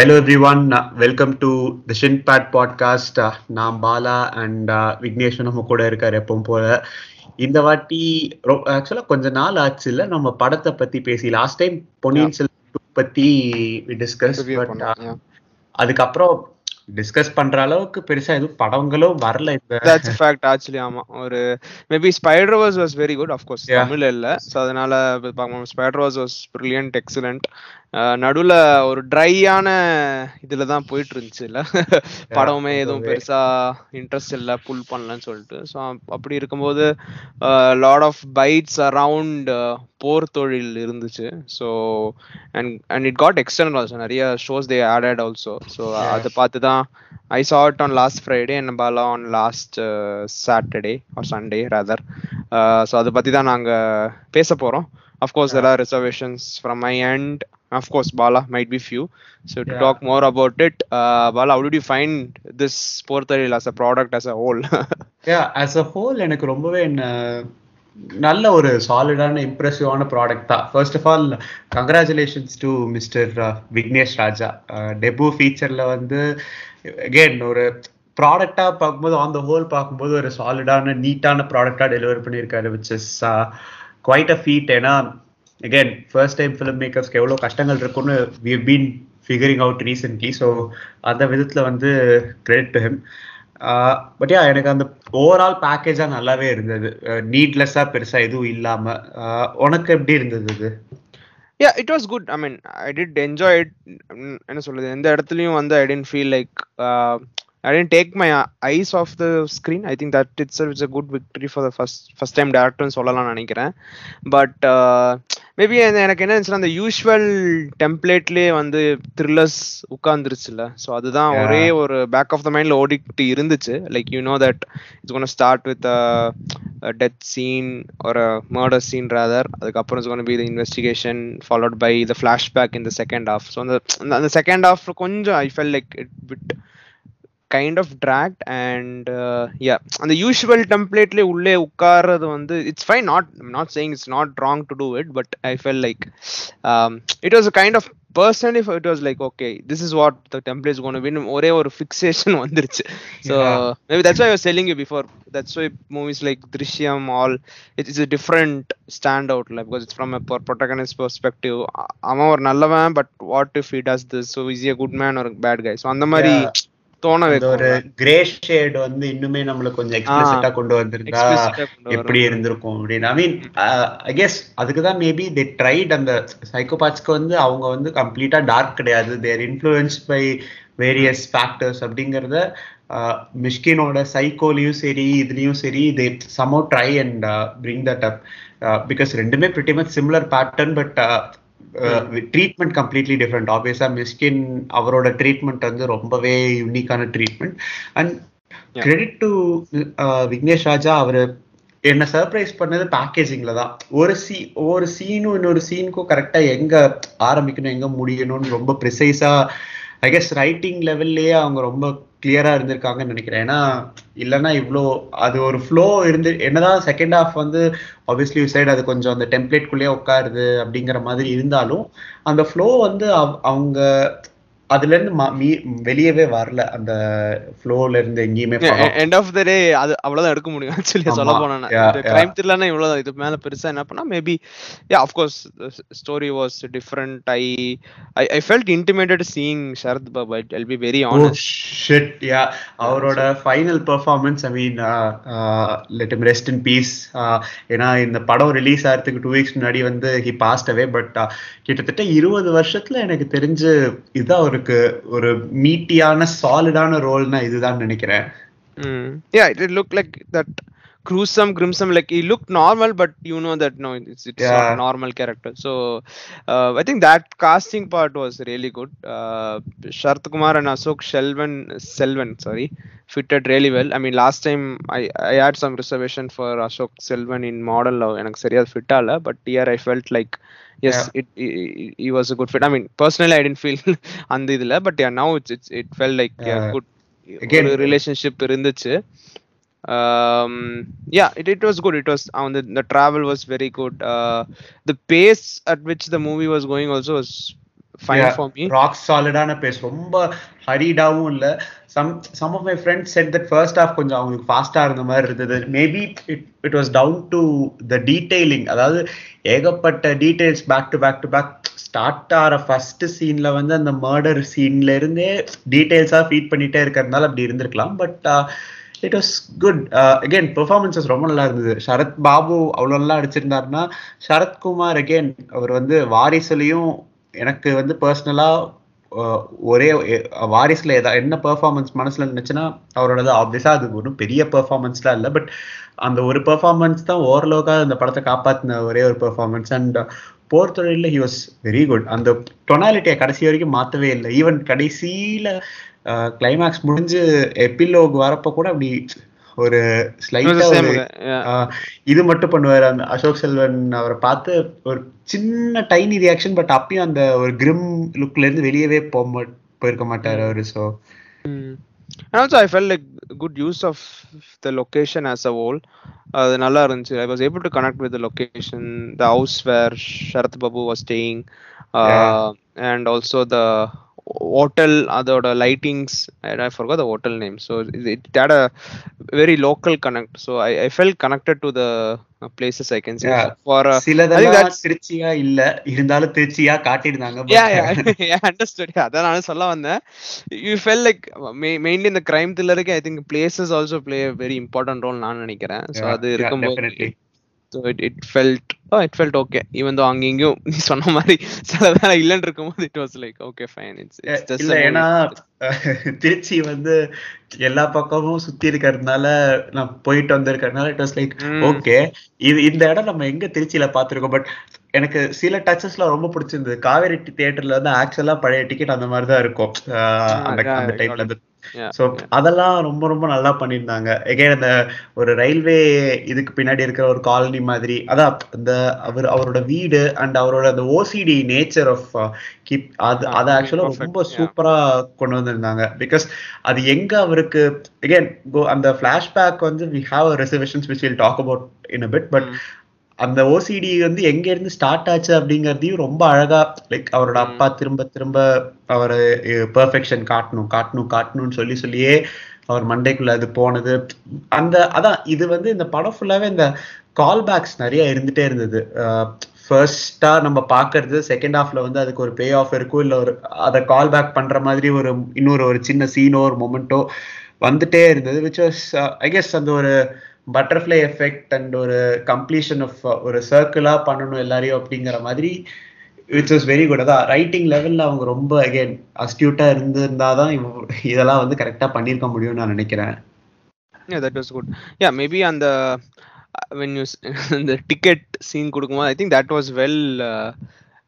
Hello everyone, uh, welcome to the Shinpad podcast. Uh, நான் Bala and Vignesh நம்ம கூட இருக்காரு எப்பவும் போல. இந்த வாட்டி ஆக்சுவலா கொஞ்ச நாள் ஆச்சு இல்ல. நம்ம படத்தை பத்தி பேசி லாஸ்ட் டைம் பொன்னியின் செல்வன் பத்தி டிஸ்கஸ் yeah. அதுக்கப்புறம் டிஸ்கஸ் பண்ற அளவுக்கு பெருசா எதுவும் படங்களும் வரல இந்த a fact actually ஆமா. ஒரு maybe spider was was very good of course. தமிழ்ல இல்ல. சோ அதனால spider was was brilliant excellent நடுவுல ஒரு ட்ரையான இதுல தான் போயிட்டு இருந்துச்சு இல்ல படமுமே எதுவும். பெருசா இன்ட்ரெஸ்ட் இல்ல புல் பண்ணலன்னு சொல்லிட்டு ஸோ அப்படி இருக்கும்போது lot of fights around Por Thozhil இருந்துச்சு so and and it got external also நிறைய shows they added also so. அதை பார்த்து தான் ஐ on last Friday and Bala on last uh, Saturday or Sunday rather. Uh, so அதை பத்தி தான் நாங்க பேச course, there are reservations from my end. Of course, Bala might be few. So to Yeah. talk more about it, uh, Bala, how did you find this Porthalil as a product as a whole? As a whole எனக்கு ரொம்பவே என்ன நல்ல ஒரு சாலிடான இம்ப்ரெசிவான product தான் first of all congratulations to mister Vignesh Raja debut ஃபீச்சர்ல வந்து again ஒரு ப்ராடக்டா பார்க்கும்போது ஆன் த ஹோல் பார்க்கும்போது ஒரு சாலிடான நீட்டான ப்ராடக்டா டெலிவர் பண்ணியிருக்காரு which is quite a feat ஏன்னா அகேன் ஃபர்ஸ்ட் டைம் ஃபிலிம் மேக்கர்ஸ்க்கு எவ்வளோ கஷ்டங்கள் இருக்குன்னு we been figuring out recently so அந்த விதத்தில் வந்து credit to him but yeah எனக்கு அந்த ஓவரால் பேக்கேஜாக நல்லாவே இருந்தது. Uh, நீட்லெஸ்ஸாக பெருசாக எதுவும் இல்லாமல் uh, உனக்கு எப்படி இருந்தது இது? Yeah it was good I mean I did enjoy it என்ன சொல்றது? எந்த இடத்துலையும் வந்து I didn't feel like I didn't take my eyes off the screen. I think that itself is a good victory for the first first time director சொல்லலாம்னு நினைக்கிறேன். But maybe எனக்கு என்ன இருந்துச்சுன்னா அந்த யூஷுவல் டெம்ப்ளேட்லயே வந்து த்ரில்லர்ஸ் உட்கார்ந்துருச்சுல ஸோ அதுதான். ஒரே ஒரு பேக் ஆஃப் த மைண்ட்ல ஓடிக்கிட்டு இருந்துச்சு. Like you know that it's gonna start with death scene ஒரு மர்டர் சீன் ராதர் அதுக்கப்புறம் it's gonna be the investigation followed by the flashback இந்த செகண்ட் ஹாஃப் ஸோ அந்த அந்த செகண்ட் ஹாஃப் கொஞ்சம் I felt like it bit kind of dragged and yeah அந்த usual டெம்ப்ளேட்லேயே உள்ளே உட்கார்றது வந்து it's fine not not saying it's not wrong to do it but I felt like it was a kind of personally it was like okay this is what the template's gonna win ஒரே ஒரு fixation வந்துருச்சு. So. Maybe that's I was telling you before that's why movies like Drishyam all it's is different stand அவுட்ல because it's from protagonist perspective அவன் ஒரு நல்லவன் but what if he does this so is a good man ஒரு bad guy so அந்த மாதிரி. தோண ஒரு grey shade வந்து இன்னுமே நம்மளுக்கு கொஞ்சம் எக்ஸ்பிளிசிட்டா கொண்டு வந்திருந்தா. எப்படி இருந்திருக்கும் அப்படின்னு. ஐ மீன் ஐ கெஸ் அதுக்கு தான் மேபி தே ட்ரைட் அந்த சைக்கோபாத்ஸ்க்கு வந்து அவங்க வந்து கம்ப்ளீட்டா டார்க் கிடையாது. Their influence by various factors அப்படிங்கறத மிஷ்கினோட சைக்கோலையும் சரி இதுலயும் சரி they somehow try and bring that up because ரெண்டுமே pretty much similar pattern but treatment completely different ஆப்வியஸா மிஸ்கின் அவரோட ட்ரீட்மெண்ட் வந்து ரொம்பவே யூனிக்கான treatment and. Credit to Vignesh Raja அவரு என்ன சர்ப்ரைஸ் பண்ணது பேக்கேஜிங்ல தான். ஒரு சீ ஒவ்வொரு சீனும் இன்னொரு சீனுக்கும் கரெக்டா எங்க ஆரம்பிக்கணும் எங்க முடியணும்னு ரொம்ப ப்ரிசைஸா ஐ கெஸ் ரைட்டிங் லெவல்லையே அவங்க ரொம்ப கிளியரா இருந்திருக்காங்கன்னு நினைக்கிறேன். ஏன்னா இல்லைன்னா இவ்வளோ அது ஒரு ஃப்ளோ இருந்து என்னதான் செகண்ட் ஹாஃப் வந்து ஆப்வியஸ்லி சைடு அது கொஞ்சம் அந்த டெம்ப்ளேட்குள்ளேயே உட்காருது அப்படிங்கிற மாதிரி இருந்தாலும் அந்த ஃப்ளோ வந்து அவங்க அதுல இருந்து வெளியவே வரல அந்த ஃப்ளோல இருந்து எங்கேயுமே. எண்ட் ஆஃப் த டே அது அவ்வளவுதான் எடுக்க முடியும் ஆக்சுவலி. சொல்ல போனா கிரைம் த்ரில்லர்னா இவ்வளவுதான் இது மேல பெருசா என்ன பண்ணா maybe yeah of course story was different I I felt intimidated seeing Sarath Babu I be very honest shit, yeah. அவரோட final performance I mean let him rest in peace ஏன்னா இந்த படம் ரிலீஸ் ஆகிறதுக்கு டூ வீக்ஸ் முன்னாடி வந்து he past away but கிட்டத்தட்ட இருபது வருஷத்துல எனக்கு தெரிஞ்சு இதுதான் அவருக்கு ஒரு மீட்டியான சாலிடான ரோல்னா இதுதான் நினைக்கிறேன் Mm. Gruesome. Like he looked normal, but you know that no, it's it's not Yeah. a normal character. So uh, I think that casting part was really good. Uh, Sharath Kumar and Ashok Shelvan, Selvan, sorry, fitted really well. I mean, last time I I had some reservation for Ashok Selvan in Model Love, எனக்கு சரியா fit ஆகல, but here I felt like yes, Yeah. it, it he was a good fit. I mean, personally, I didn't feel அந்த இதுல, but yeah, now it's, it's it felt like yeah, Yeah. good Again- ஒரு relationship இருந்துச்சு um yeah it, it was good it was on the, the travel was very good uh the pace at which the movie was going also was fine for me rock சாலிடான base ரொம்ப ஹரிடாவும் இல்ல. Some some of my friends said that first half கொஞ்சம் அவங்களுக்கு ஃபாஸ்டா இருந்த மாதிரி இருந்தது. Maybe it it was down to the detailing அதாவது ஏகப்பட்ட details back to back to back start ஆகிற ஃபர்ஸ்ட் சீன்ல வந்து அந்த மர்டர் சீன்ல இருந்தே டீடைல்ஸா ஃபீட் பண்ணிட்டே இருக்கிறதுனால அப்படி இருந்திருக்கலாம். But it was good again performances ரொம்ப நல்லா இருந்தது. சரத் பாபு அவ்வளோ நல்லா அடிச்சிருந்தாருன்னா சரத்குமார் அகெயின் அவர் வந்து வாரிசுலையும் எனக்கு வந்து பர்சனலாக ஒரே வாரிஸில் ஏதா என்ன பெர்ஃபார்மன்ஸ் மனசில் நினச்சுன்னா அவரோடது ஆப்வியஸாக அது ஒன்றும் பெரிய பெர்ஃபார்மன்ஸ்லாம் இல்லை பட் அந்த ஒரு பெர்ஃபார்மன்ஸ் தான் ஓரளவுக்காக அந்த படத்தை காப்பாற்றின ஒரே ஒரு பெர்ஃபார்மன்ஸ் அண்ட் போர் தொழிலில் ஹி வாஸ் வெரி குட் அந்த டொனாலிட்டியை கடைசி வரைக்கும் மாற்றவே இல்லை. ஈவன் கடைசியில் கிளைமேக்ஸ் முடிஞ்சு எபிலோக் வரப்போ கூட அப்படி ஒரு ஸ்லைட்டா இது மட்டும் பண்ணுவாரு. அந்த அசோக் செல்வன் அவரை பார்த்து ஒரு சின்ன டைனி ரியாக்ஷன் பட் அப்பயும் அந்த ஒரு கிரிம் லுக்ல இருந்து வெளியவே போக போயிருக்க மாட்டாரு அவரு so And also, I felt like good use of the location as a whole. அது நல்லா இருந்துச்சு. I was able to connect with location the house where Sharath Babu was staying and also the hotel அதோட lightings I forgot the hotel name so it had a very local connect so I, I felt connected to the places I can see Yeah. for uh, சிலதெல்லாம் திருச்சியா இல்ல இருந்தாலும் திருச்சியா understood yeah அதான் நானும் சொல்ல வந்தேன் you felt like ma- mainly இந்த crime thriller I think places also play a very important role நான் நினைக்கிறேன் Yeah, அது இருக்கும்போது definitely. so it, it felt oh it felt okay even though அங்க இங்கேயும் நீ சொன்ன மாதிரி சில வேலை இல்லைன்னு இருக்கும்போது it was like okay fine it's, it's just இல்ல a movie. ஏன்னா திருச்சி வந்து எல்லா பக்கமும் சுத்தி இருக்கிறதுனால நான் போயிட்டு வந்திருக்கிறதுனால இட் வாஸ் லைக். ஓகே இது இந்த இடம் நம்ம எங்க திருச்சியில பாத்திருக்கோம் பட் எனக்கு சில டச்சஸ்லாம் ரொம்ப பிடிச்சிருந்தது காவேரி தியேட்டர்ல வந்து ஆக்சுவலா பழைய டிக்கெட் அந்த மாதிரி தான் இருக்கும் அந்த டைப்ல Yeah, ஸோ அதெல்லாம் ரொம்ப ரொம்ப நல்லா பண்ணியிருந்தாங்க. எகைன் அந்த ஒரு ரயில்வே இதுக்கு பின்னாடி இருக்கிற ஒரு காலனி மாதிரி. அதான் இந்த அவர் அவரோட வீடு அண்ட் அவரோட அந்த ஓசிடி நேச்சர் ஆஃப் கீப் அது அதை ஆக்சுவலா perfect, ரொம்ப yeah. சூப்பரா கொண்டு வந்திருந்தாங்க. பிகாஸ் அது எங்க அவருக்கு எகைன் அந்த ஃபிளாஷ்பேக் வந்து we have reservations which will talk about in a bit but. அந்த ஓசிடி வந்து எங்க இருந்து ஸ்டார்ட் ஆச்சு அப்படிங்கறதையும் ரொம்ப அழகா லைக் அவரோட. அப்பா திரும்ப திரும்ப அவரை பெர்ஃபெக்ஷன் காட்டணும் காட்டணும் காட்டணும்னு சொல்லி சொல்லியே அவர் மண்டைக்குள்ள அது போனது அந்த அதான் இது வந்து இந்த படம் ஃபுல்லாவே இந்த கால் பேக்ஸ் நிறைய இருந்துட்டே இருந்தது ஃபர்ஸ்டா நம்ம பாக்குறது செகண்ட் ஹாஃப்ல வந்து அதுக்கு ஒரு பே ஆஃப் இருக்கும் இல்ல ஒரு அதை கால் பேக் பண்ற மாதிரி ஒரு இன்னொரு ஒரு சின்ன சீனோ ஒரு மொமெண்டோ வந்துட்டே இருந்தது விச் வாஸ் ஐ கெஸ் அந்த ஒரு பட்டர்ஃப்ளை எஃபெக்ட் அண்ட் ஒரு கம்ப்ளீஷன் ஆஃப் ஒரு சர்க்கிளா பண்ணணும் எல்லாரையும் அப்படிங்கிற மாதிரி விச் வாஸ் வெரி குட் அதான் ரைட்டிங் லெவல்ல அவங்க ரொம்ப அகைன் அஸ்டியூட்டா இருந்திருந்தாதான் இவ- இதெல்லாம் வந்து கரெக்டா பண்ணியிருக்க முடியும்னு நான் நினைக்கிறேன். Yeah that was good. Yeah maybe on the uh, when you s- the ticket scene கொடுக்கும்போது i think that was well uh,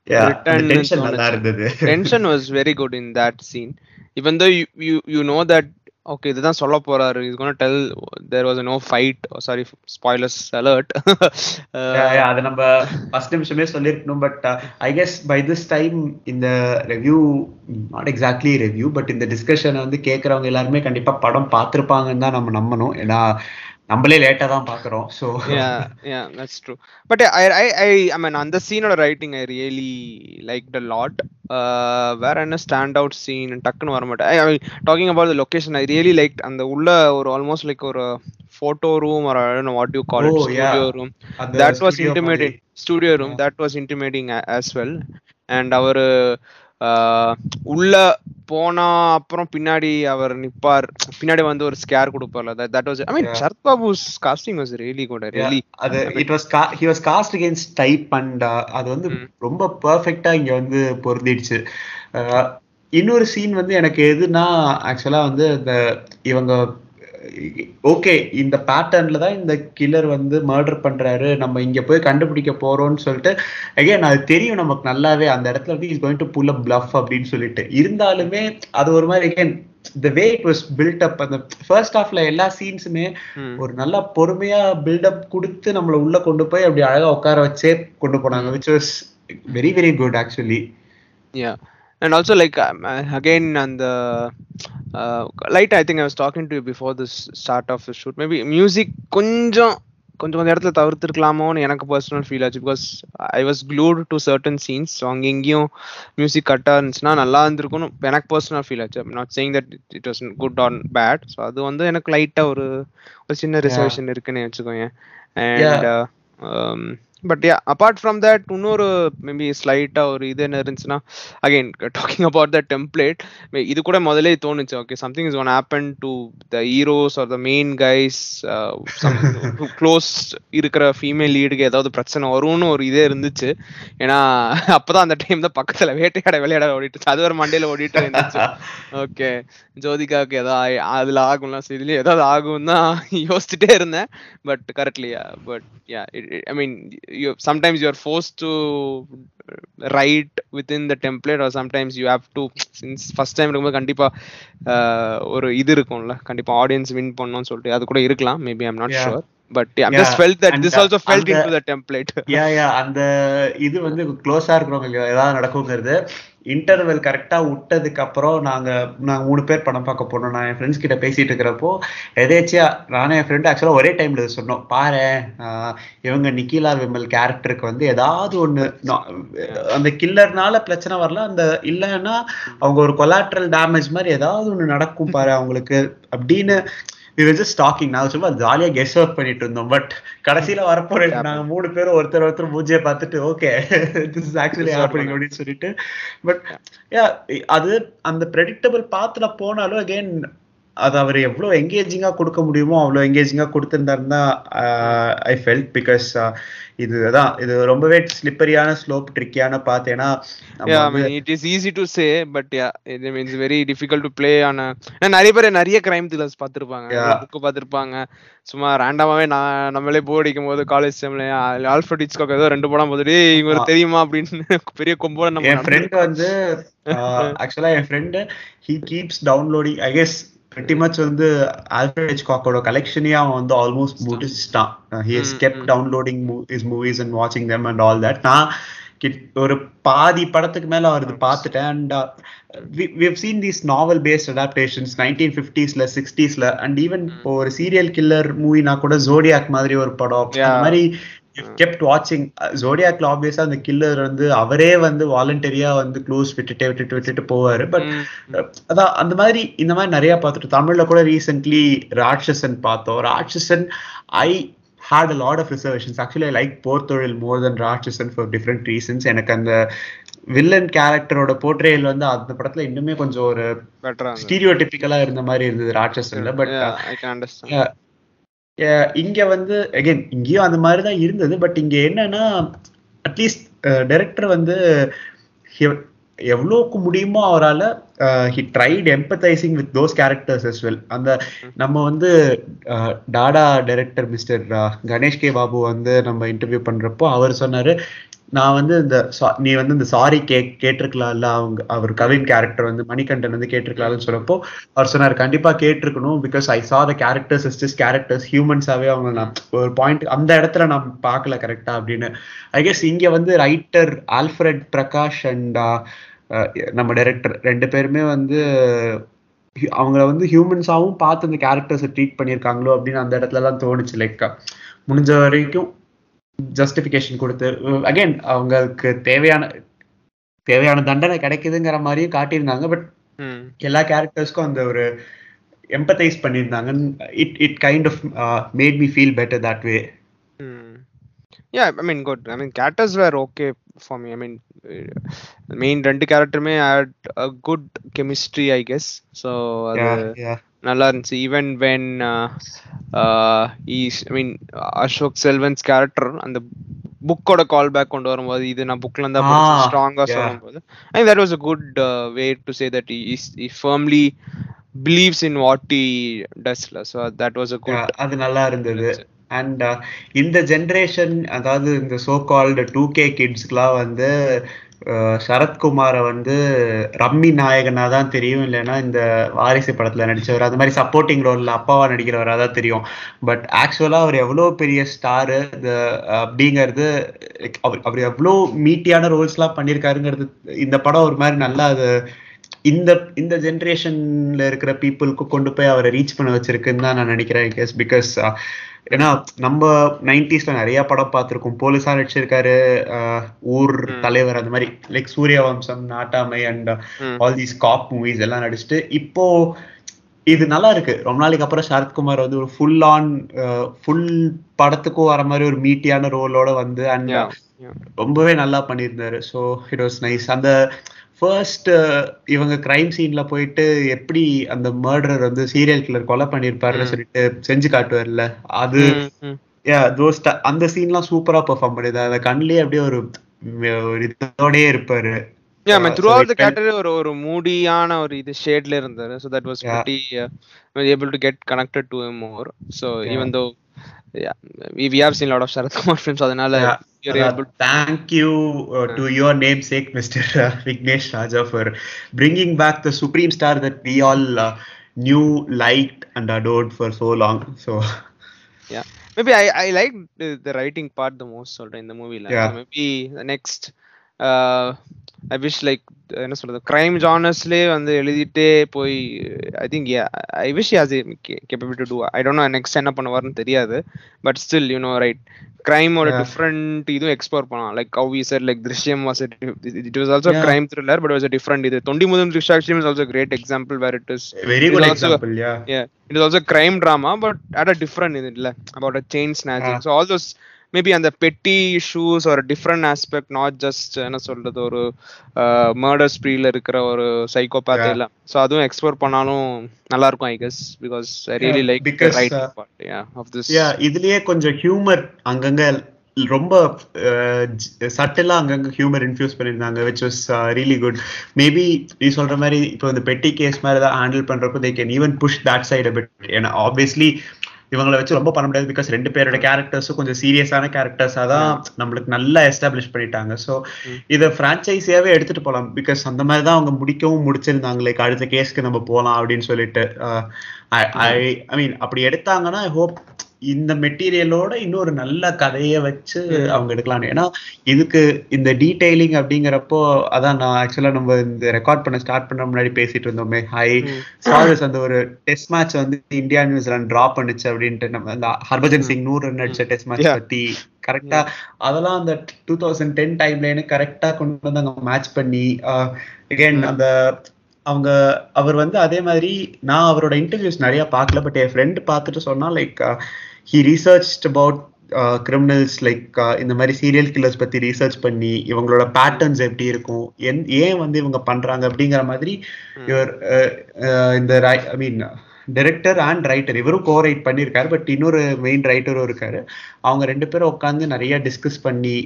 written tension நல்லா. இருந்தது. Tension was very good in that scene. Even though you you, you know okay இதுதான் சொல்ல போறாரு. Is gonna tell there was no fight sorry spoilers alert அது நம்ம first நிமிஷமே சொல்லிருக்கணும் but I guess by this time இந்த review not exactly review but இந்த டிஸ்கஷனை வந்து கேட்கறவங்க எல்லாருமே கண்டிப்பா படம் பார்த்துருப்பாங்கன்னு தான் நம்ம நம்பணும். ஏன்னா நம்மளே லேட்டா தான் பாக்குறோம் so yeah yeah that's true but yeah, i i i i mean on the scene or writing i really liked a lot uh where in a standout scene டக்குன்னு வர மாட்டேன் I mean talking about the location i really liked அந்த உள்ள ஒரு almost like ஒரு photo room or i don't know what you call it Oh, studio yeah. room அந்த that was மாதிரி. studio room Yeah. that was intimidating a- as well and அவரு ஆஹ், உள்ள போனா அப்புறம் பின்னாடி அவர் நிப்பார். பின்னாடி வந்து ஒரு ஸ்கேர் கொடுப்பார்ல. Was i mean Yeah. Sarath casting was really good. I really அது it was he was cast against type and அது வந்து ம். ரொம்ப பெர்ஃபெக்ட்டா இங்க வந்து பொருந்திடுச்சு. இன்னொரு சீன் வந்து எனக்கு எதுனா ஆக்சுவலா வந்து இந்த இவங்க ஓகே இந்த பேட்டர்ன்ல தான் இந்த கில்லர் வந்து மர்டர் பண்றாரு. நம்ம இங்க போய் கண்டுபிடிக்க போறோம்னு சொல்லிட்டு அகைன் அது தெரியும் நமக்கு நல்லாவே. அந்த இடத்துல வந்து is going to pull up bluff அப்படின்னு சொல்லிட்டு. இருந்தாலுமே அது ஒரு மாதிரி again the way it was built up அந்த ஃபர்ஸ்ட் ஹாஃப்ல எல்லா சீன்ஸுமே. ஒரு நல்லா பொறுமையா பில்டப் கொடுத்து நம்மள உள்ள கொண்டு போய் அப்படி அழகா உட்கார வச்சே கொண்டு போனாங்க which was very very good actually yeah. And also like um, uh, i was talking to you before the s- start of the shoot. Maybe music கொஞ்சம் கொஞ்சம் கொஞ்சம் இடத்துல தவிர்த்துருக்கலாமோன்னு எனக்கு பர்சனல் ஃபீல் ஆச்சு. Because I was glued to certain scenes so அங்கே எங்கேயும் music கட்டாக இருந்துச்சுன்னா நல்லா இருந்திருக்கும்னு எனக்கு பர்சனல் ஃபீல் ஆச்சு. Not saying that it was good on bad so அது வந்து எனக்கு லைட்டாக ஒரு ஒரு சின்ன ரிசர்வேஷன் இருக்குன்னு வச்சுக்கோங்க and but yeah apart from that இன்னொரு மேபி ஸ்லைட்டாக ஒரு இது என்ன இருந்துச்சுன்னா again talking about the template இது கூட முதலே தோணுச்சு. Okay something is one happen to the heroes are the main guys close இருக்கிற ஃபீமேல் லீடுக்கு ஏதாவது பிரச்சனை வரும்னு ஒரு இதே இருந்துச்சு. ஏன்னா அப்போதான் அந்த டைம் தான் பக்கத்தில் வேட்டையாட விளையாட ஓடிட்டு அது ஒரு மண்டையில் ஓடிட்டு இருந்துச்சு. ஓகே ஜோதிகாவுக்கு ஏதாவது அதில் ஆகும்லாம் இதுலயும் ஏதாவது ஆகும் தான் யோசிச்சுட்டே இருந்தேன். But கரெக்ட்லியா but yeah I mean you sometimes you are forced to write within the template or sometimes you have to since first time இருக்கும்போது கண்டிப்பா ஒரு இது இருக்கும்ல கண்டிப்பா ஆடியன்ஸ் வின் பண்ணணும்னு சொல்லிட்டு அது கூட இருக்கலாம் maybe I'm not sure but I just felt that this also felt into the template yeah yeah அந்த இது வந்து க்ளோஸா இருக்கிறவங்க ஏதாவது நடக்குங்கிறது இன்டர்வெல் கரெக்டா விட்டதுக்கு அப்புறம் நாங்க நாங்க மூணு பேர் படம் பார்க்க போனோம். நான் என் ஃப்ரெண்ட்ஸ் கிட்ட பேசிட்டு இருக்கிறப்போ எதேச்சியா நானும் என் ஃப்ரெண்ட் ஆக்சுவலா ஒரே டைம்ல சொன்னோம். பாரு இவங்க நிக்கிலா விமல் கேரக்டருக்கு வந்து ஏதாவது ஒண்ணு அந்த கில்லர்னால பிரச்சனை வரல அந்த இல்லைன்னா அவங்க ஒரு கொலாட்ரல் டேமேஜ் மாதிரி ஏதாவது ஒண்ணு நடக்கும் பாரு அவங்களுக்கு. அப்படின்னு வி வர் ஜஸ்ட் டாக்கிங் நாங்க சும்மா ஜாலியா கெஸ் ஒர்க் பண்ணிட்டு இருந்தோம். பட் கடைசியில வரப்போ நாங்க மூணு பேரும் ஒருத்தர் ஒருத்தர் மூஞ்சியை பார்த்துட்டு okay this is actually happening அப்படின்னு சொல்லிட்டு. பட் அது அந்த ப்ரெடிக்டபிள் பாத்துல போனாலும் அகைன் அது அவர் எவ்வளவு எங்கேஜிங்கா கொடுக்க முடியுமோ அவ்வளவு எங்கேஜிங்கா கொடுத்திருந்தாருன்னா ஐ ஃபெல்ட் பிகாஸ் இது அதான் இது ரொம்பவே ஸ்லிப்பரியான ஸ்லோப் ட்ரிக்கியான பாத் ஏன்னா it is easy to say but ya it means very difficult to play ஆன நிறைய பேர் நிறைய கிரைம் த்ரில்லர்ஸ் பார்த்திருப்பாங்க. புக் பார்த்திருப்பாங்க. சும்மா ரேண்டமாவே நான் நம்மளே போர் அடிக்கும் போது காலேஜ் டைம்ல ஆல்ஃபர்ட் ஹிச்காக் ஏதோ ரெண்டு படம் பார்த்துட்டு இவர் தெரியுமா? அப்படின்னு பெரிய கொம்போட நம்ம என் ஃப்ரெண்ட் வந்து ஆக்சுவலா என் friend he keeps downloading I guess pretty much வந்து ஆல்ஃபிரட் ஹிச்காக்கோட கலெக்ஷனே அவன் வந்து ஆல்மோஸ்ட் முடிச்சிட்டான். He has kept downloading is movies and வாட்சிங் தெம் அண்ட் ஆல் தட் நான் ஒரு பாதி படத்துக்கு மேல அவரது பார்த்துட்டேன். And we've seen these novel based adaptations nineteen ஃபிஃப்டிஸ்ல சிக்ஸ்டீஸ்ல அண்ட் ஈவன் இப்போ ஒரு சீரியல் கில்லர் மூவினா கூட ஜோடியாக் மாதிரி ஒரு படம். அந்த மாதிரி கெப்ட் வாட்சிங் ஜோடியாக்ல ஆப்வியஸா அந்த கில்லர் வந்து அவரே வந்து வாலண்டரியா வந்து க்ளூஸ் விட்டுட்டு விட்டுட்டு விட்டுட்டு போவாரு. பட் அதான் அந்த மாதிரி இந்த மாதிரி நிறைய பார்த்துட்டு தமிழ்ல கூட ரீசென்ட்லி ராட்சசன் பார்த்தோம். Ratsasan I had a lot of reservations actually I like Por Thozhil more then Ratsasan for different reasons எனக்கு அந்த வில்லன் கேரக்டரோட போர்ட்ரேல் வந்து அந்த படத்துல இன்னுமே கொஞ்சம் ஒரு ஸ்டீரியோ டிபிக்கலா இருந்த மாதிரி இருந்தது ராட்சசன்ல. பட் இங்க வந்து அகைன் இங்கேயும் அந்த மாதிரி தான் இருந்தது. பட் இங்க என்னன்னா அட்லீஸ்ட் டைரக்டர் வந்து எவ்வளோக்கு முடியுமோ அவரால் he tried empathising with those characters as well அந்த நம்ம வந்து Dada director mister Ganesh K Babu வந்து நம்ம இன்டர்வியூ பண்றப்போ அவர் சொன்னாரு நான் வந்து இந்த நீ வந்து இந்த சாரி கே கேட்டிருக்கலாம்ல அவங்க அவர் கவின் கேரக்டர் வந்து மணிகண்டன் வந்து கேட்டிருக்கலாம்னு சொல்லப்போ அவர் சொன்னார் கண்டிப்பா கேட்டிருக்கணும் because I saw the characters is just characters ஹியூமன்ஸாவே அவங்க நான் ஒரு பாயிண்ட் அந்த இடத்துல நான் பார்க்கல கரெக்டா அப்படின்னு. ஐ கெஸ் இங்க வந்து ரைட்டர் ஆல்ஃபிரட் பிரகாஷ் அண்ட் நம்ம டைரக்டர் ரெண்டு பேருமே வந்து அவங்கள வந்து ஹியூமன்ஸாவும் பார்த்து அந்த கேரக்டர்ஸை ட்ரீட் பண்ணியிருக்காங்களோ அப்படின்னு அந்த இடத்துலலாம் தோணுச்சு. லைக் முடிஞ்ச வரைக்கும் ஜஸ்டிபிகேஷன் கொடுத்து அகைன் அவங்களுக்கு தேவையான தேவையான தண்டனை கிடைக்குதுங்கிற மாதிரியும் காட்டியிருந்தாங்க. பட் எல்லா கேரக்டர்ஸ்க்கும் அந்த ஒரு எம்பத்தைஸ் பண்ணியிருந்தாங்க. It it kind of made me feel better that way yeah i mean good. I mean characters were okay for me. I mean main ரெண்டு கேரக்டருமே had a good chemistry i guess. So நல்லா இருந்துச்சு. Even when is I mean Ashok Selvan's character அந்த புக்கோட call back கொண்டு வரும்போது இது நான் புக்ல இருந்தா ஸ்ட்ராங்கா சொல்லும்போது I that was a good way to say that is firmly believes in what he டஸ்ல so that was a good அது நல்லா இருந்தது. அண்ட் இந்த ஜென்ரேஷன் அதாவது இந்த சோ கால்டு டூ கே கிட்ஸ்க்குலாம் வந்து சரத்குமாரை வந்து ரம்மி நாயகனா தான் தெரியும் இல்லைன்னா இந்த வாரிசு படத்துல நடிச்சவர். அது மாதிரி சப்போர்ட்டிங் ரோல்ல அப்பாவா நடிக்கிறவரா தான் தெரியும். பட் ஆக்சுவலா அவர் எவ்வளவு பெரிய ஸ்டாரு அப்படிங்கிறது அவர் அவர் எவ்வளவு மீட்டியான ரோல்ஸ் எல்லாம் பண்ணியிருக்காருங்கிறது இந்த படம் ஒரு மாதிரி நல்லா அது இந்த இந்த ஜென்ரேஷன்ல இருக்கிற பீப்புளுக்கு கொண்டு போய் அவரை ரீச் பண்ண வச்சிருக்குன்னு தான் நான் நினைக்கிறேன் பிகாஸ் ஏன்னா நம்ம நைன்டிஸ்ல நிறைய படம் பார்த்திருக்கோம். போலீஸா நடிச்சிருக்காரு ஊர் தலைவர் அந்த மாதிரி like Suryavamsam Nattamai and. All these cop movies எல்லாம் நடிச்சுட்டு இப்போ இது நல்லா இருக்கு. ரொம்ப நாளைக்கு அப்புறம் சரத்குமார் வந்து ஒரு ஃபுல் ஆன் ஃபுல் படத்துக்கும் வர மாதிரி ஒரு மீட்டியான ரோலோட வந்து அண்ட். ரொம்பவே நல்லா பண்ணியிருந்தாரு. ஸோ இட் வாஸ் நைஸ் அந்த ஃபர்ஸ்ட் இவங்க கிரைம் சீன்ல போயிட்டு எப்படி அந்த மர்டர் வந்து சீரியல் கில்லர் கொலை பண்ணியிருப்பாருன்னு சொல்லிட்டு செஞ்சு காட்டுவார்ல அது அந்த சீன்லாம் சூப்பரா பெர்ஃபார்ம் பண்ணிருந்தாரு அந்த கண்ணிலே அப்படியே ஒரு இதோடயே இருப்பாரு. Uh, the felt- category ஒரு ஒரு மூடியான ஒரு இது ஷேட்ல இருந்தாரு. So that was Yeah. pretty uh, was able to get connected to him more. So Yeah. even though yeah we, we have seen a lot of Sarath Kumar films அதனால Yeah. you're able Thank you uh, to your namesake, Mr. Uh, Vignesh Raja, for bringing back the supreme star that we all uh, knew, liked, and adored for so long. So, yeah maybe i i like the, the writing part the most சொல்றேன் இந்த மூவில Yeah. maybe the next uh, I wish like என்ன சொல்றது crime ஜானர்ஸ்லயே வந்து எழுதிட்டே போய் I think I wish has capable to do I don't know next என்ன பண்ணுவாருன்னு தெரியாது but still you know right கிரைமோட. Different இதுவும் எக்ஸ்ப்ளோர் பண்ணலாம் like how we said like Drishyam was it was also. Crime thriller but was different இது Thondimuthalum Driksakshiyum is also great example where it is very It good is also- example, yeah. yeah it is also crime drama but at a different in it like about a maybe அந்த petty issues ஒரு different aspect not just என்ன சொல்றது ஒரு murder ஸ்ப்ரீல இருக்கிற ஒரு psychopath. இல்ல so அதுவும் explore பண்ணாலும் நல்லா இருக்கும் I guess because I really like right uh, part yeah of this Yeah, இதுலயே கொஞ்சம் ஹியூமர் அங்கங்க ரொம்ப சட்டலா அங்கங்க ஹியூமர் இன்ஃபியூஸ் பண்ணியிருந்தாங்க which was really good maybe நீ சொல்ற மாதிரி இப்போ இந்த பெட்டி கேஸ் மாதிரி தான் ஹேண்டில் பண்றப்போ they can even push that side bit ஏன்னா ஆப்வியஸ்லி இவங்களை வச்சு ரொம்ப பண்ண முடியாது பிகாஸ் ரெண்டு பேரோட கேரக்டர்ஸும் கொஞ்சம் சீரியஸான கேரக்டர்ஸா தான் நம்மளுக்கு நல்லா எஸ்டாப்ளிஷ் பண்ணிட்டாங்க. ஸோ இதை ஃப்ரான்ச்சைஸியாவே எடுத்துட்டு போகலாம் பிகாஸ் அந்த மாதிரி தான் அவங்க முடிக்கவும் முடிச்சிருந்தாங்க லைக் அடுத்த கேஸ்க்கு நம்ம போகலாம் அப்படின்னு சொல்லிட்டு ஐ ஐ மீன் அப்படி எடுத்தாங்கன்னா ஐ ஹோப் இந்த மெட்டீரியலோட இன்னொரு நல்ல கதையை வச்சு அவங்க எடுக்கலாம் ஏன்னா இதுக்கு இந்த டீடைலிங் அப்படிங்கிறப்போ அதான் நான் ஆக்சுவலா நம்ம இந்த ரெக்கார்ட் பண்ண ஸ்டார்ட் பண்ண முன்னாடி பேசிட்டு இருந்தோமே. ஹை சாரஸ் அந்த ஒரு டெஸ்ட் மேட்ச் வந்து இந்தியா நியூசிலாந்து டிரா பண்ணுச்சு அப்படின்ட்டு நம்ம அந்த ஹர்பஜன் சிங் நூறு ரன் அடிச்ச டெஸ்ட் மேட்ச். பத்தி. கரெக்டா அதெல்லாம் அந்த டூ தௌசண்ட் டென் டைம்ல கரெக்டா கொண்டு வந்து அங்க மேட்ச் பண்ணி அகைன் அந்த அவங்க அவர் வந்து அதே மாதிரி நான் அவரோட இன்டர்வியூஸ் நிறைய பார்க்கல பட் என் ஃப்ரெண்ட் பார்த்துட்டு சொன்னா like he research about criminals like இந்த மாதிரி சீரியல் கில்லர்ஸ் பத்தி ரீசர்ச் பண்ணி இவங்களோட பேட்டர்ன்ஸ் எப்படி இருக்கும் என் ஏன் வந்து இவங்க பண்றாங்க அப்படிங்கிற மாதிரி இவர் இந்த I mean director and writer இவரும் கோ ரைட் பண்ணியிருக்காரு பட் இன்னொரு மெயின் ரைட்டரும் இருக்காரு. அவங்க ரெண்டு பேரும் உட்காந்து நிறைய டிஸ்கஸ் பண்ணி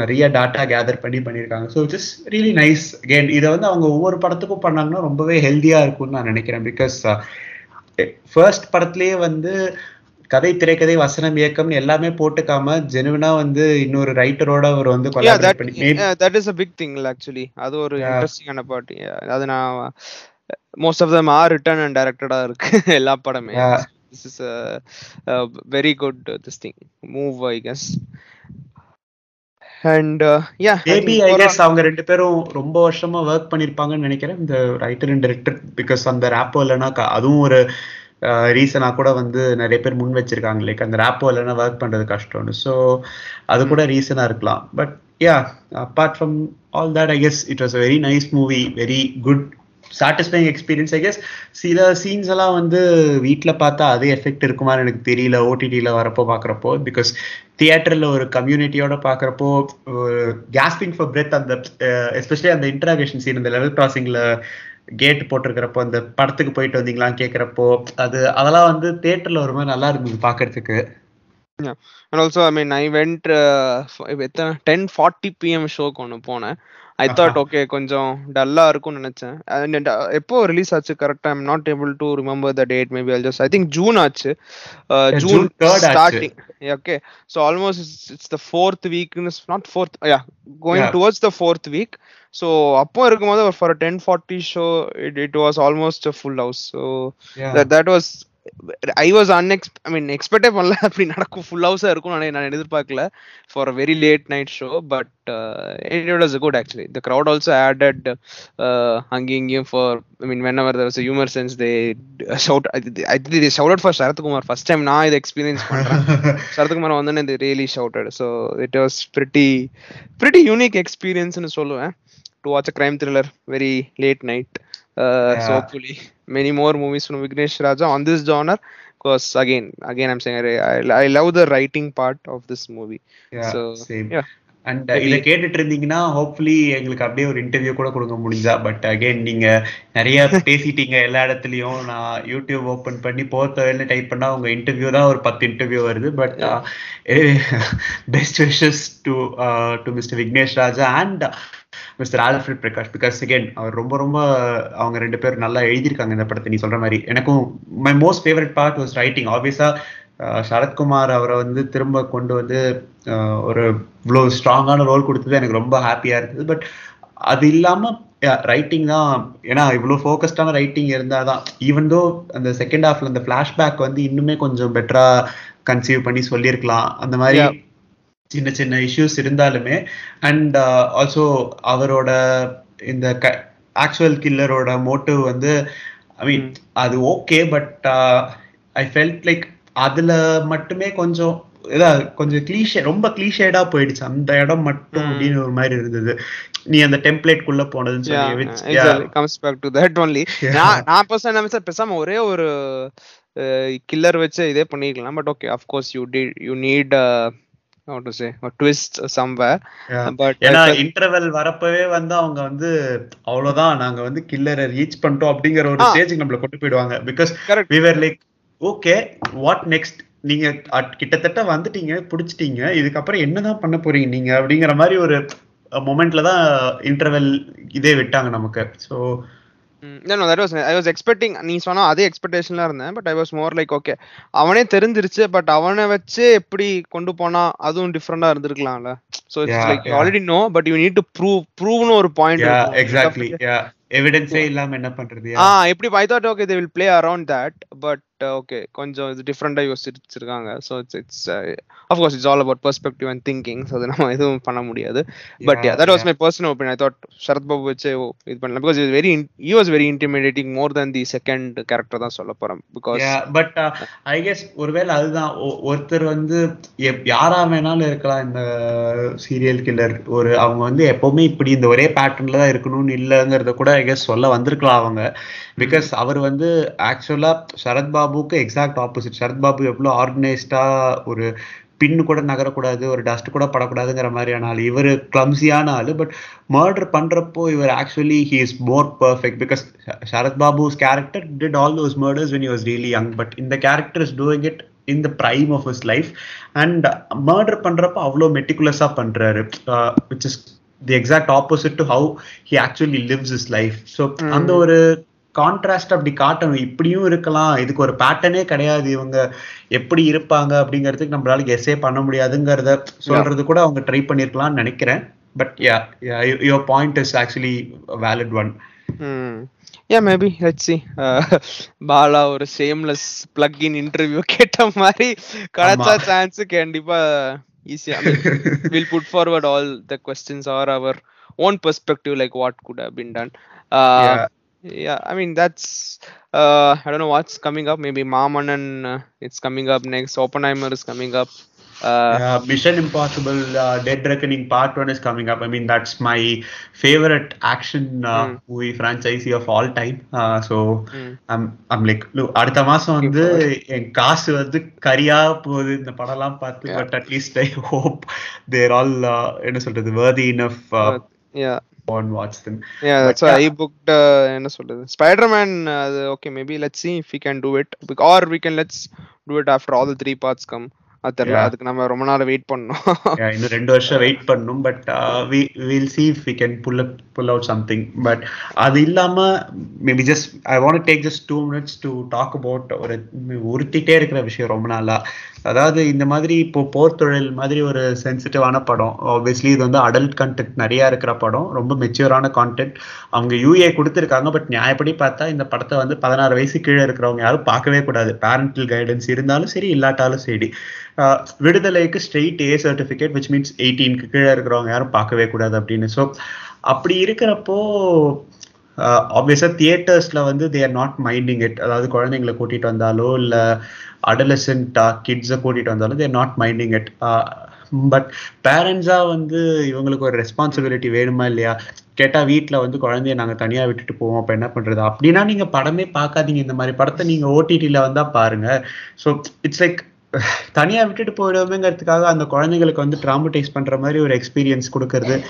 நிறைய டாட்டா கேதர் பண்ணி பண்ணியிருக்காங்க. So it's really nice again இதை வந்து அவங்க ஒவ்வொரு படத்துக்கும் பண்ணாங்கன்னா ரொம்பவே ஹெல்த்தியா இருக்கும்னு நான் நினைக்கிறேன். பிகாஸ் ஃபர்ஸ்ட் படத்துலயே வந்து கதை திரைக்கதை வசனம் இயக்கம்னு எல்லாமே போட்டுக்காம ஜெனுவினா வந்து இன்னொரு ரைட்டரோட அவர் வந்து பண்ணி yeah, that is a big thing actually. அது ஒரு. இன்ட்ரெஸ்டிங்கான பார்ட் அது நான் most of them are written and டைரக்டடா இருக்கு. எல்லா படமே. This is very good this thing move I guess and yeah maybe I guess அவங்க ரெண்டு பேரும் ரொம்ப வருஷமா ஒர்க் பண்ணிருப்பாங்கன்னு நினைக்கிறேன். இந்த ரைட்டர் அண்ட் டைரக்டர் பிகாஸ் அந்த ரேப்போ இல்லைன்னா க- அதுவும் ஒரு ரீசனா கூட வந்து நிறைய பேர் முன் வச்சிருக்காங்க. லைக் அந்த ரேப்போ இல்லைன்னா ஒர்க் பண்றது கஷ்டம்னு. ஸோ அது கூட ரீசனா இருக்கலாம். But yeah apart from all that I guess it was a very nice movie very good satisfying experience I guess சில சீன்ஸ் எல்லாம் வந்து வீட்டில் பார்த்தா அதே எஃபெக்ட் இருக்குமான்னு எனக்கு தெரியல. ஓடிடியில் வரப்போ பார்க்குறப்போ. பிகாஸ் தியேட்டரில் ஒரு கம்யூனிட்டியோட பார்க்குறப்போ கேஸ்பிங் ஃபார் பிரெத் அந்த எஸ்பெஷலி அந்த இன்டராகேஷன் சீன் அந்த லெவல் கிராசிங்கில் கேட் போட்டிருக்கிறப்போ அந்த படத்துக்கு போயிட்டு வந்தீங்களான்னு கேட்குறப்போ அது அதெல்லாம் வந்து தியேட்டரில் ஒரு மாதிரி நல்லா இருந்தது பார்க்கறதுக்கு. அண்ட் ஆல்சோ ஐ மீன் ஐ எத்தனை டென் ஃபார்ட்டி பிஎம் ஷோக்கு ஒன்று போனேன். ஐ தாட் ஓகே கொஞ்சம் டல்லா இருக்கும்னு நினைச்சேன். Uh, எப்போ ரிலீஸ் ஆச்சு? கரெக்டா I'm not able to remember the date maybe all just I think June ஆச்சு. ஜூன் June 3rd ஆச்சு. Starting okay so almost it's the fourth week not fourth yeah going. Towards the fourth week so அப்போ இருக்கும்போது for ten forty show it it was almost full house so that was I was அன்எக்ஸ் I mean எக்ஸ்பெக்டே பண்ணல. அப்படி நடக்கும். Full ஹவுஸா இருக்கும் நான் நான் எதிர்பார்க்கல. For a very late night show but it was good actually the crowd also added அங்கேயும் இங்கேயும் for I mean whenever was humour sense they shout I the shout for Sarathkumar first time நான் இதை experience பண்றேன். சரத்குமார் வந்து இது really shouted so it was pretty pretty unique எக்ஸ்பீரியன்ஸ்னு சொல்லுவேன். to watch a crime thriller very late night. Uh, yeah. So hopefully many more movies from Vignesh Raja on this genre. Because again, again I'm saying I, I, I love the writing part of this movie. Yeah, so, same. Yeah. And Maybe- இதை கேட்டுட்டு இருந்தீங்கன்னா hopefully எங்களுக்கு அப்படியே ஒரு interview கூட கொடுக்க முடிஞ்சா. But again நீங்க நிறைய பேசிட்டீங்க எல்லா இடத்துலயும். நான் யூடியூப் ஓபன் பண்ணி போர்த்தவல்னு டைப் பண்ணா உங்க இன்டர்வியூ தான் ஒரு பத்து இன்டர்வியூ வருது. But best wishes to to mister Vignesh Raja and mister Alfred Prakash because again அவர் ரொம்ப ரொம்ப அவங்க ரெண்டு பேரும் நல்லா எழுதியிருக்காங்க இந்த படத்தை. நீ சொல்ற மாதிரி எனக்கும் my most favourite part was writing ஆப்வியஸா சரத்குமார் அவரை வந்து திரும்ப கொண்டு வந்து ஒரு இவ்வளோ ஸ்ட்ராங்கான ரோல் கொடுத்தது எனக்கு ரொம்ப ஹாப்பியா இருந்தது. பட் அது இல்லாம ரைட்டிங் தான். ஏன்னா இவ்வளோ ஃபோக்கஸ்டான ரைட்டிங் இருந்தால் தான் ஈவன் தோ அந்த செகண்ட் ஹாஃப்ல அந்த ஃப்ளாஷ்பேக் வந்து இன்னுமே கொஞ்சம் பெட்டரா கன்சீவ் பண்ணி சொல்லியிருக்கலாம். அந்த மாதிரி. சின்ன சின்ன இஷ்யூஸ் இருந்தாலுமே. அண்ட் ஆல்சோ அவரோட இந்த ஆக்சுவல் கில்லரோட மோட்டிவ் வந்து ஐ மீன் அது okay but I felt like அதுல மட்டுமே கொஞ்சம் இதா கொஞ்சம் கிளீஷே ரொம்ப கிளீஷேடா போயிடுச்சு. அந்த இடம் மட்டும். அப்படின்னு ஒரு மாதிரி இருந்தது. நீ அந்த டெம்ப்ளேட் குள்ள போனதுன்னு சொல்லி back to that only. Yeah. நான் நான் பர்சன் நினைச்சேன் பேசாம ஒரே ஒரு கில்லர் வச்சு இதே பண்ணிருக்கலாம். But okay of course you did you need how to say a twist somewhere. Yeah. but ஏன்னா இன்டர்வெல் வரப்பவே வந்து அவங்க வந்து அவ்வளவுதான் நாங்க வந்து கில்லரை ரீச் பண்ணிட்டோம் அப்படிங்கிற ஒரு. ஸ்டேஜுக்கு நம்மள கொண்டு போயிடுவாங்க. Because we were like okay what next நீங்க கிட்டத்தட்ட வந்துட்டீங்க புடிச்சிட்டீங்க. இதுக்கப்புறம் என்னதான் பண்ண போறீங்க நீங்க? அப்படிங்கிற மாதிரி ஒரு மொமெண்ட்ல தான் இன்டர்வெல் இதே விட்டாங்க நமக்கு. Was expecting நீ சொன்ன அதே எக்ஸ்பெக்டேஷன்ல இருந்தேன் but I was more like okay அவனே தெரிஞ்சிருச்சு பட் அவனை வச்சு எப்படி கொண்டு போனா அதுவும் டிஃப்ரெண்டா இருந்திருக்கலாம்ல. So it's like. Already no but you need to prove ப்ரூவ்னு ஒரு பாயிண்ட் எக்ஸாக்ட்லி எவிடன்ஸே இல்லாம என்ன பண்றது? ஆ எப்படி I thought okay they will play around that but okay கொஞ்சம் இது டிஃப்ரெண்டா யோசிச்சிருக்காங்க so it's it's of course it's all about perspective and thinking so அது நம்ம எதுவும் பண்ண முடியாது. But that was. My personal opinion I thought Sarath Babu வச்சு இது பண்ணலாம். Because very he was very intimidating more then the second character தான் சொல்ல போறேன். பிகாஸ் பட் ஐ கெஸ் ஒருவேளை அதுதான். ஒருத்தர் வந்து யாரா வேணாலும் இருக்கலாம் இந்த சீரியல் கில்லர் ஒரு அவங்க வந்து எப்பவுமே இப்படி இந்த ஒரே பேட்டர்ன்ல தான் இருக்கணும்னு இல்லைங்கிறத கூட ஐ கெஸ் சொல்ல வந்திருக்கலாம் அவங்க. பிகாஸ் அவர் வந்து ஆக்சுவலா சரத் பாபுக்கு எக்ஸாக்ட் ஆப்போசிட் சரத் பாபு எவ்வளவு ஆர்கனைஸ்டா ஒரு பின்னு கூட நகரக்கூடாது ஒரு டஸ்ட் கூட படக்கூடாதுங்கிற மாதிரியான ஆள். இவர் கிளம்சியான ஆளு பட் மர்டர் பண்றப்போ இவர் actually he is more perfect because Sarath Babu's character did all those murders when was really young but இந்த character is doing it in the prime of his life and murder பண்றப்போ அவ்வளோ மெட்டிகுலஸா பண்றாரு. Which is the exact opposite to how he actually lives is life so அந்த ஒரு contrast அப்படி காட்டணும். இப்படியும் இருக்கலாம். இதுக்கு ஒரு பேட்டர்னே கிடையாது. இவங்க எப்படி இருப்பாங்க அப்படிங்கிறதுக்கு நம்மளால கெஸ்ஸே பண்ண முடியாதுங்கிறத சொல்றது கூட அவங்க ட்ரை பண்ணிருக்கலாம்னு நினைக்கிறேன். But yeah your point is actually valid one yeah maybe let's see Bala ஒரு சேம்லெஸ் பிளக் இன் இன்டர்வியூ கேட்ட மாதிரி கிடைச்சா சான்ஸ் கண்டிப்பா ஈஸியா will put forward all the questions are our own perspective like what good how been done Yeah. yeah i mean that's uh i don't know what's coming up maybe mamanan uh, it's coming up next oppenheimer is coming up uh Yeah, Mission Impossible uh, Dead Reckoning Part 1 is coming up. I mean, that's my favorite action uh, Mm. movie franchise of all time. Uh, so, mm. I'm, I'm like, look, அடுத்த மாசம் வந்து என் காசு வந்து கரியா போகுது இந்த படம்லாம் பார்த்து Yeah. But at least I hope they're all என்ன சொல்றது worthy enough uh, but, yeah on watch them. yeah But that's why yeah. i booked uh, என்ன சொல்றது spider-man அது okay maybe let's see if we can do it Bec- or we can let's do it after all the three parts come அது தெரியல. அதுக்கு நம்ம ரொம்ப நாள் wait Yeah, இன்னும் ரெண்டு வருஷம் வெயிட் பண்ணும் but we will see if we can pull pull out something but அது இல்லாம maybe just I want take just two minutes to talk about ஒரு உறுத்திட்டே இருக்கிற விஷயம் ரொம்ப நாளா. அதாவது இந்த மாதிரி இப்போ போர் தொழில் மாதிரி ஒரு சென்சிட்டிவான படம். ஆப்வியஸ்லி இது வந்து அடல்ட் கண்டென்ட் நிறைய இருக்கிற படம். ரொம்ப மெச்சூரான கான்டென்ட் அவங்க யூஏ கொடுத்துருக்காங்க பட் நியாயப்படி பார்த்தா இந்த படத்தை வந்து பதினாறு வயசு கீழே இருக்கிறவங்க யாரும் பார்க்கவே கூடாது. பேரண்டல் கைடன்ஸ் இருந்தாலும் சரி இல்லாட்டாலும் சரி. விடுதலைக்கு straight A certificate which means எயிட்டீனுக்கு கீழே இருக்கிறவங்க யாரும் பார்க்கவே கூடாது அப்படின்னு. ஸோ அப்படி இருக்கிறப்போ ஆப்வியஸாக தியேட்டர்ஸில் வந்து தேர் நாட் மைண்டிங் இட் அதாவது குழந்தைங்களை கூட்டிகிட்டு வந்தாலோ இல்லை அடலசென்டா கிட்ஸை கூட்டிகிட்டு வந்தாலும் they're not minding it but பேரண்ட்ஸாக வந்து இவங்களுக்கு ஒரு ரெஸ்பான்சிபிலிட்டி வேணுமா இல்லையா? கேட்டால் வீட்டில் வந்து குழந்தைய நாங்கள் தனியாக விட்டுட்டு போவோம். அப்போ என்ன பண்ணுறது அப்படின்னா நீங்கள் படமே பார்க்காதீங்க. இந்த மாதிரி படத்தை நீங்கள் ஓடிடியில் வந்தால் பாருங்க. ஸோ இட்ஸ் லைக் தனியாக விட்டுட்டு போயிடுவோமேங்கிறதுக்காக அந்த குழந்தைங்களுக்கு வந்து ட்ராமடைஸ் பண்ணுற மாதிரி ஒரு எக்ஸ்பீரியன்ஸ் கொடுக்கறது.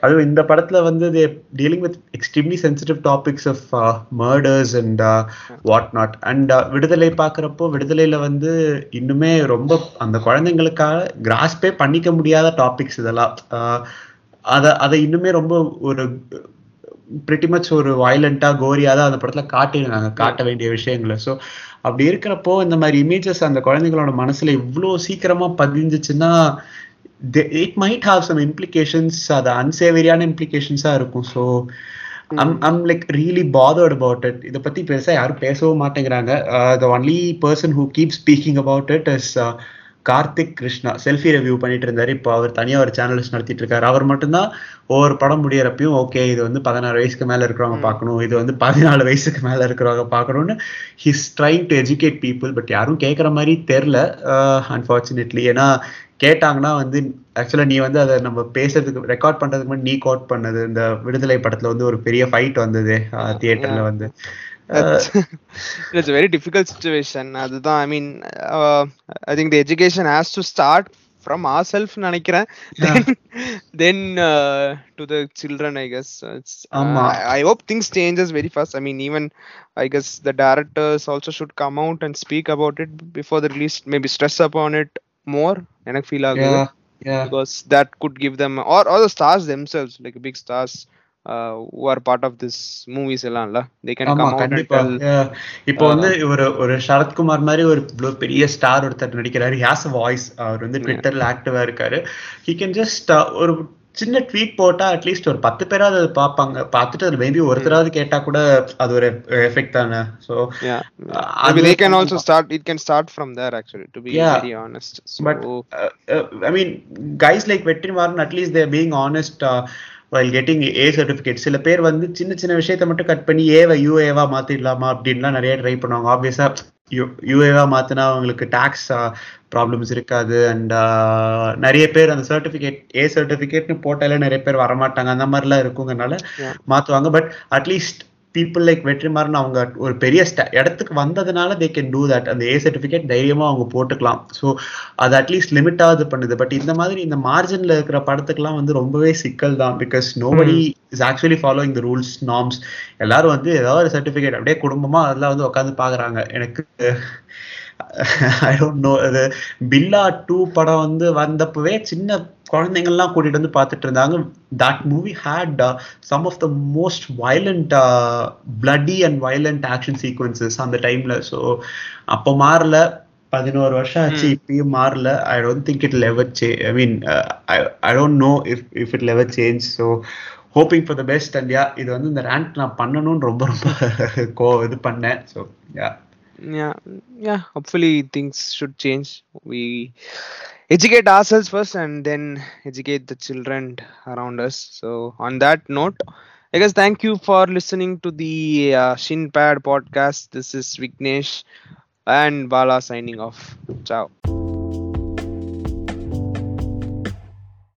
அதுவும் இந்த படத்தில் வந்து dealing with extremely sensitive topics of murders and what not and Viduthalai பார்க்குறப்போ விடுதலையில் வந்து இன்னுமே ரொம்ப அந்த குழந்தைங்களுக்காக கிராஸ்பே பண்ணிக்க முடியாத டாபிக்ஸ் இதெல்லாம். Uh, அதை அதை இன்னுமே ரொம்ப ஒரு பிரிட்டி மச் ஒரு வயலண்டா கோரியா தான் அந்த படத்துல காட்டியிருந்தாங்க. காட்ட வேண்டிய விஷயங்களை. ஸோ அப்படி இருக்கிறப்போ இந்த மாதிரி இமேஜஸ் அந்த குழந்தைங்களோட மனசுல இவ்வளோ சீக்கிரமா பதிஞ்சிச்சுன்னா it might have some implications அது அன்சேவரியான இம்ப்ளிகேஷன்ஸா இருக்கும். So I'm I'm like really bothered about it இதை பத்தி பெருசா யாரும் பேசவும் மாட்டேங்கிறாங்க. The only person who keep speaking about it is Karthik Krishna selfie review பண்ணிட்டு இருந்தாரு இப்போ அவர் தனியா ஒரு சேனல்ஸ் நடத்திட்டு இருக்காரு அவர் மட்டும்தான் ஒவ்வொரு படம் முடியறப்பையும் ஓகே இது வந்து பதினாறு வயசுக்கு மேல இருக்கிறவங்க பார்க்கணும். இது வந்து பதினாலு வயசுக்கு மேல இருக்கிறவங்க பார்க்கணும்னு his trying to educate people but யாரும் கேட்குற மாதிரி தெரில அன்ஃபார்ச்சுனேட்லி ஏன்னா கேட்டாங்கன்னா வந்து ஆக்சுவலா நீ வந்து அதை நம்ம பேசுறதுக்கு ரெக்கார்ட் பண்றதுக்கு முன்னாடி நீ கோட் பண்ணது இந்த விடுதலை படத்துல வந்து ஒரு பெரிய ஃபைட் வந்தது தியேட்டர்ல வந்து. It's a very difficult situation அதுதான் I mean I think the education has to start from ourselves நினைக்கிறேன் then then uh, to the children i guess it's uh, I, I hope things changes very fast i mean even i guess the directors also should come out and speak about it before the release maybe stress upon it more எனக்கு feel ஆகுது yeah because that could give them or or the stars themselves like big stars uh, who are part of this movies எல்லாம்ல? They can ஆமா come out and கண்டிப்பா. இப்போ வந்து ஒரு ஒரு சரத்குமார் மாதிரி ஒரு பெரிய ஸ்டார் ஒருத்தர் நடிக்கிறாரு. ஹேஸ் அ வாய்ஸ் அவர் வந்து ட்விட்டர்ல ஆக்டிவா இருக்காரு. ஹி கேன் ஜஸ்ட் ஒரு சின்ன ட்வீட் போட்டா அட்லீஸ்ட் ஒரு பத்து பேராவது அதை பார்ப்பாங்க. பார்த்துட்டு அது மேபி ஒருத்தராவது கேட்டா கூட அது ஒரு எஃபெக்ட் தானே. So yeah. அது maybe they can also start it can start from there actually to be Yeah. very honest. So But uh, uh, I mean, guys like Uh, while getting A certificate. சில பேர் வந்து சின்ன சின்ன விஷயத்தை மட்டும் cut பண்ணி ஏவை யூஏவா மாத்திடலாமா அப்படின்லாம் நிறைய ட்ரை பண்ணுவாங்க ஆப்வியஸா யூஏவா மாத்தினா அவங்களுக்கு டேக்ஸ் ப்ராப்ளம்ஸ் இருக்காது அண்ட் நிறைய பேர் அந்த சர்டிபிகேட் ஏ சர்டிபிகேட்னு போட்டாலே நிறைய பேர் வரமாட்டாங்க அந்த மாதிரிலாம் இருக்குங்கனால Yeah. மாத்துவாங்க but at least people like Vetrimaaran அவங்க ஒரு பெரிய இடத்துக்கு வந்ததுனால தே கேன் டூ தட் அந்த ஏ சர்டிஃபிகேட் தைரியமா அவங்க போட்டுக்கலாம். ஸோ அது அட்லீஸ்ட் லிமிட்டாவது பண்ணுது. பட் இந்த மாதிரி இந்த மார்ஜின்ல இருக்கிற படத்துக்கெல்லாம் வந்து ரொம்பவே சிக்கல் தான். Because nobody is actually following the rules norms எல்லாரும் வந்து ஏதாவது ஒரு சர்டிஃபிகேட் அப்படியே குடும்பமா அதெல்லாம் வந்து உட்காந்து பாக்குறாங்க. எனக்கு ஐ டோன்ட் நோ அது பில்லா டூ படம் வந்து வந்தப்பவே சின்ன குழந்தைங்கள்லாம் கூட்டிட்டு வந்து பார்த்துட்டு இருந்தாங்க. That movie had some of the most violent bloody and violent action sequences அந்த டைம்ல ஸோ அப்போ மாறல. பதினோரு வருஷம் ஆச்சு இப்பயும் மாறல. I don't think it ever say I mean I don't know if if it ever change so hoping for the best and yeah இது வந்து இந்த ரேங்க் நான் பண்ணணும்னு ரொம்ப ரொம்ப கோ இது பண்ணேன். So yeah yeah yeah hopefully things should change. We educate ourselves first and then educate the children around us. So on that note i guess thank you for listening to the uh, shinpad podcast. This is vignesh and bala signing off. Ciao